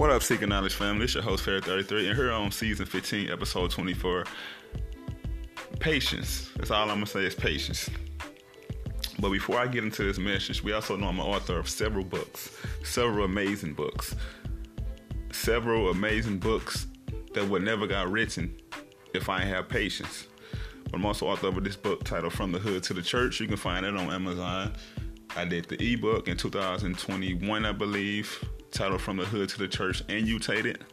What up, Seeking Knowledge family? It's your host, Fair33, and here on season 15, episode 24. Patience. That's all I'm going to say is patience. But before I get into this message, we also know I'm an author of several books, several amazing books, several amazing books that would never got written if I have patience. But I'm also author of this book titled From the Hood to the Church. You can find it on Amazon. I did the ebook in 2021, I believe, titled From the Hood to the Church, annotated.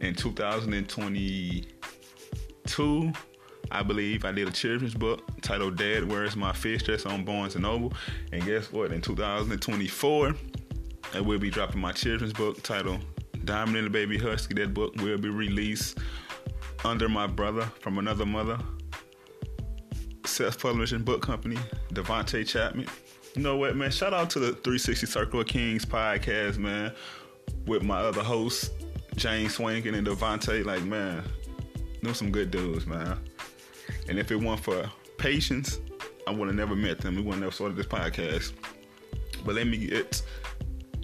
In 2022, I believe I did a children's book titled Dad, Where's My Fish? That's on Barnes and Noble. And guess what? In 2024, I will be dropping my children's book titled Diamond and the Baby Husky. That book will be released under my brother from another mother self-publishing book company, Devontae Chapman. You know what, man? Shout out to the 360 Circle of Kings podcast, man, with my other hosts, James Swankin and Devontae. Like, man, them some good dudes, man. And if it weren't for patience, I would have never met them. We wouldn't have started this podcast. But let me get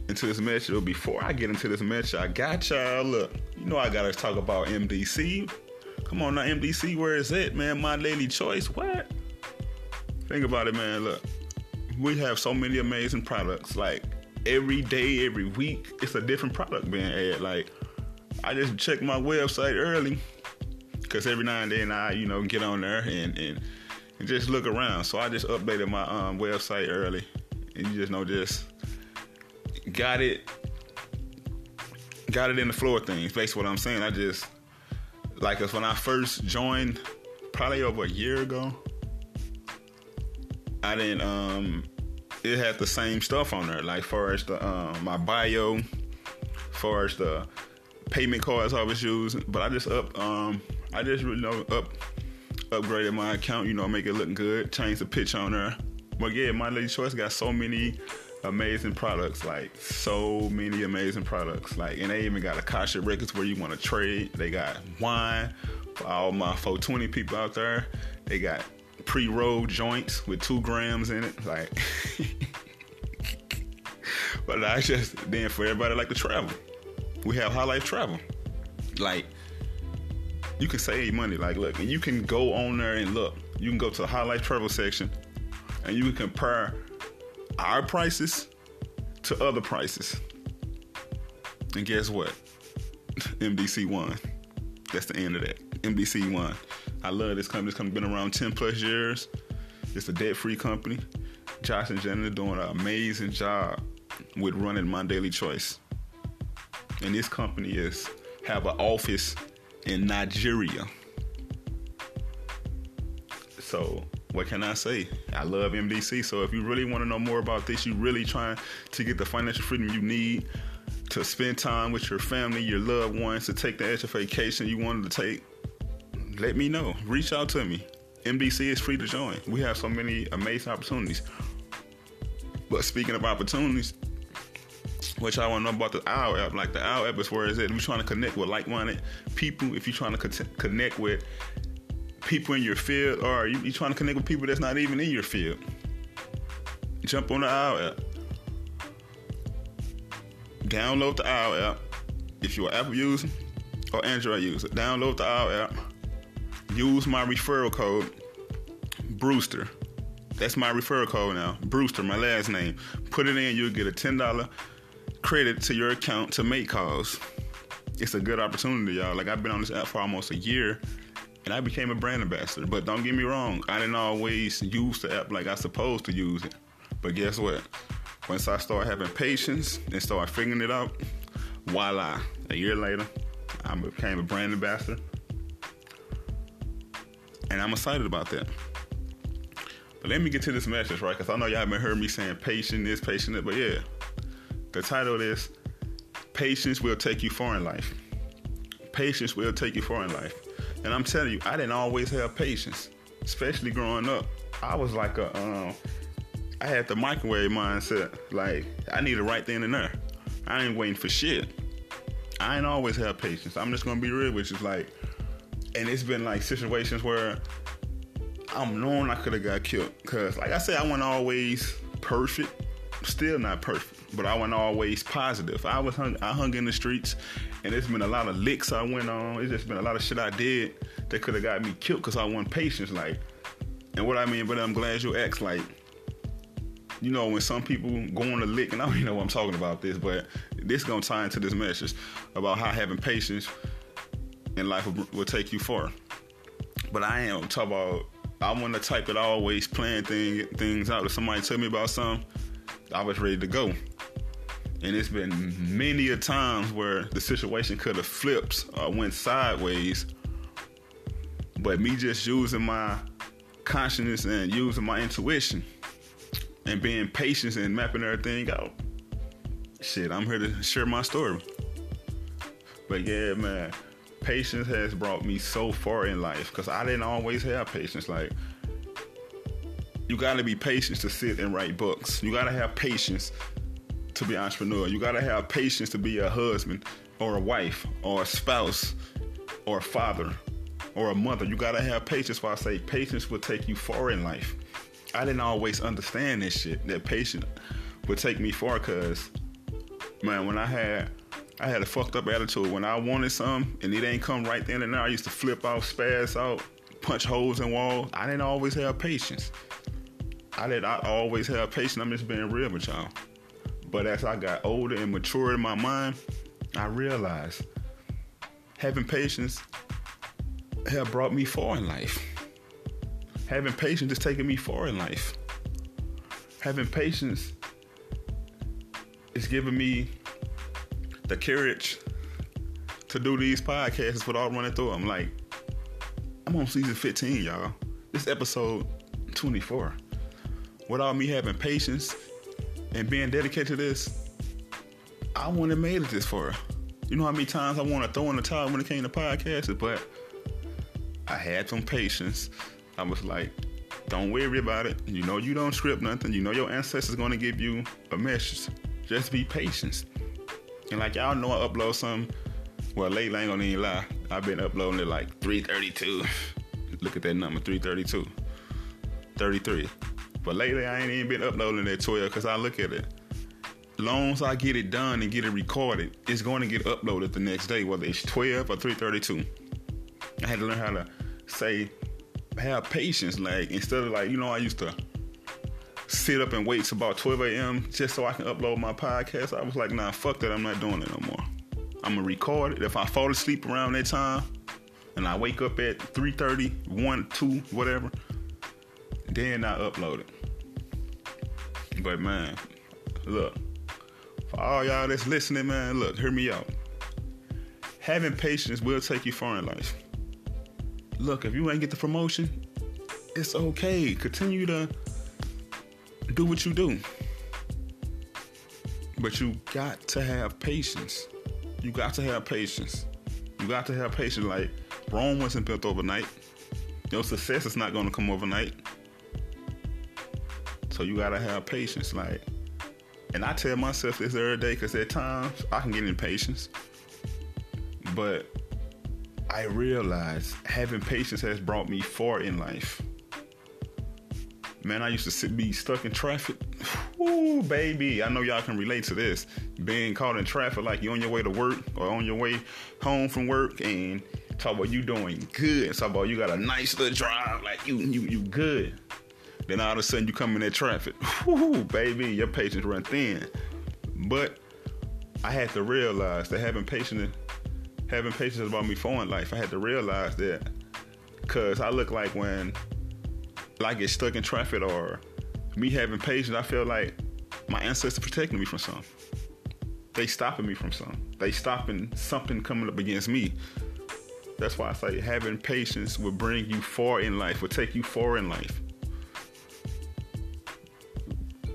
into this message. Before I get into this message, I got y'all. Look, you know I gotta talk about MDC. Come on now, MDC, where is it, man? My daily choice. What? Think about it, man. Look, we have so many amazing products. Like every day, every week, it's a different product being added. Like I just check my website early because every now and then I, you know, get on there and, and and just look around. So I just updated my um, website early, and you just know just got it, got it in the floor of things. Basically, what I'm saying, I just like, cause when I first joined, probably over a year ago, I didn't um it had the same stuff on there, like far as the um, my bio, far as the payment cards I was using. But I just up um I just you know up upgraded my account, you know, make it look good, change the pitch on there. But yeah, my daily choice got so many amazing products, like so many amazing products. Like and they even got Akasha records where you want to trade. They got wine for all my 420 people out there. They got pre-rolled joints with two grams in it. Like, but I just then for everybody like to travel, we have high life travel. Like, you can save money. Like, look, and you can go on there and look. You can go to the high life travel section, and you can compare our prices to other prices. And guess what? MDC one. That's the end of that. MDC won. I love this company. This company been around 10 plus years. It's a debt-free company. Josh and Jenna are doing an amazing job with running my daily choice. And this company is have an office in Nigeria. So what can I say? I love MDC. So if you really want to know more about this, you really trying to get the financial freedom you need to spend time with your family, your loved ones, to take the extra vacation you wanted to take, let me know. Reach out to me. MDC is free to join. We have so many amazing opportunities. But speaking of opportunities, which I want to know about the OWL app. Like the OWL app is where is it? We're trying to connect with like-minded people. If you're trying to connect with people in your field, or you, are trying to connect with people that's not even in your field, jump on the OWL app. Download the OWL app. If you're an Apple user or Android user, download the OWL app use my referral code Brewster. That's my referral code now. Brewster, my last name. Put it in, you'll get a $10 credit to your account to make calls. It's a good opportunity, y'all. Like I've been on this app for almost a year and I became a brand ambassador. But don't get me wrong, I didn't always use the app like I supposed to use it. But guess what? Once I start having patience and start figuring it out, voila, a year later, I became a brand ambassador and I'm excited about that. But let me get to this message, right? Because I know y'all haven't heard me saying patient this, patient but yeah. The title is Patience Will Take You Far in Life. Patience will take you far in life. And I'm telling you, I didn't always have patience, especially growing up. I was like a, um, I had the microwave mindset. Like, I need the right thing in there. I ain't waiting for shit. I ain't always have patience. I'm just gonna be real with you. Like, and it's been like situations where I'm knowing I could have got killed. Cause like I said, I wasn't always perfect. still not perfect, but I wasn't always positive. I was hung, I hung in the streets, and it's been a lot of licks I went on. It's just been a lot of shit I did that could have got me killed because I wasn't patient. Like, and what I mean, but I'm glad you asked. Like, you know, when some people go on a lick, and I don't even know what I'm talking about this, but this gonna tie into this message about how having patience in life will, will take you far. But I am talking about I'm the type that always plan thing, things out. If somebody tell me about something, I was ready to go. And it's been many a times where the situation could have flipped or went sideways. But me just using my consciousness and using my intuition and being patient and mapping everything out. Shit, I'm here to share my story. But yeah, man, patience has brought me so far in life because I didn't always have patience. Like, you gotta be patient to sit and write books. You gotta have patience to be an entrepreneur. You gotta have patience to be a husband or a wife or a spouse or a father or a mother. You gotta have patience. Why I say patience will take you far in life. I didn't always understand this shit. That patience would take me far, cause man, when I had I had a fucked up attitude. When I wanted something and it ain't come right then and there, I used to flip off, spaz out, punch holes in walls. I didn't always have patience. I did I always have patience. I'm just being real with y'all. But as I got older and matured in my mind, I realized having patience have brought me far in life. Having patience is taking me far in life. Having patience is giving me the courage to do these podcasts without running through them. Like, I'm on season 15, y'all. This episode 24. Without me having patience and being dedicated to this, I wouldn't have made it this far. You know how many times I want to throw in the towel when it came to podcasts, but I had some patience I was like, don't worry about it. You know you don't script nothing. You know your ancestors gonna give you a message. Just be patient. And like y'all know I upload something. Well lately I ain't gonna even lie. I've been uploading it like 332. Look at that number, 332. 33. But lately I ain't even been uploading that 12 because I look at it. Long as I get it done and get it recorded, it's going to get uploaded the next day, whether it's 12 or 332. I had to learn how to say have patience. Like instead of like you know I used to sit up and wait till about 12 a.m. just so I can upload my podcast. I was like, nah, fuck that. I'm not doing it no more. I'm gonna record it. If I fall asleep around that time and I wake up at 3:30, 1, 2, whatever, then I upload it. But man, look, for all y'all that's listening, man, look, hear me out. Having patience will take you far in life look, if you ain't get the promotion, it's okay. Continue to do what you do. But you got to have patience. You got to have patience. You got to have patience. Like Rome wasn't built overnight. Your success is not going to come overnight. So you got to have patience. Like, and I tell myself this every day because at times I can get impatient. But I realize having patience has brought me far in life. Man, I used to sit, be stuck in traffic. Ooh, baby, I know y'all can relate to this. Being caught in traffic like you're on your way to work or on your way home from work and talk about you doing good. Talk about you got a nice little drive, like you you you good. Then all of a sudden you come in that traffic. Ooh, baby, your patience run thin. But I had to realize that having patience having patience about me for life. I had to realize that because I look like when I get stuck in traffic or me having patience, I feel like my ancestors protecting me from something. They stopping me from something. They stopping something coming up against me. That's why I say having patience will bring you far in life, will take you far in life.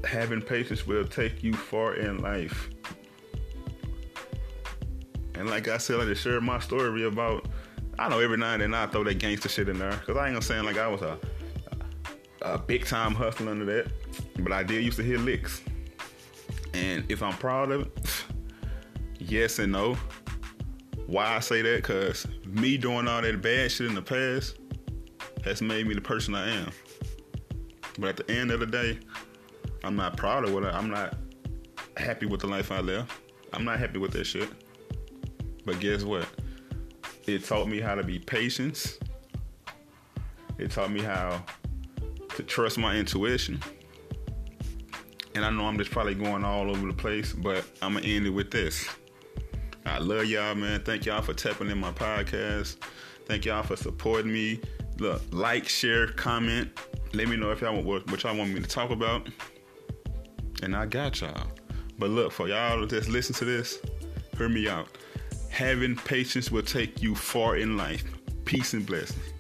Having patience will take you far in life. And like I said, I just shared my story about. I know every now and then I throw that gangster shit in there because I ain't gonna say like I was a, a big time hustler under that, but I did used to hit licks. And if I'm proud of it, yes and no. Why I say that? Cause me doing all that bad shit in the past has made me the person I am. But at the end of the day, I'm not proud of what I, I'm not happy with the life I live. I'm not happy with that shit. But guess what? It taught me how to be patient. It taught me how to trust my intuition. And I know I'm just probably going all over the place, but I'm gonna end it with this. I love y'all, man. Thank y'all for tapping in my podcast. Thank y'all for supporting me. Look, like, share, comment. Let me know if y'all want what y'all want me to talk about. And I got y'all. But look, for y'all to just listen to this, hear me out. Having patience will take you far in life. Peace and blessings.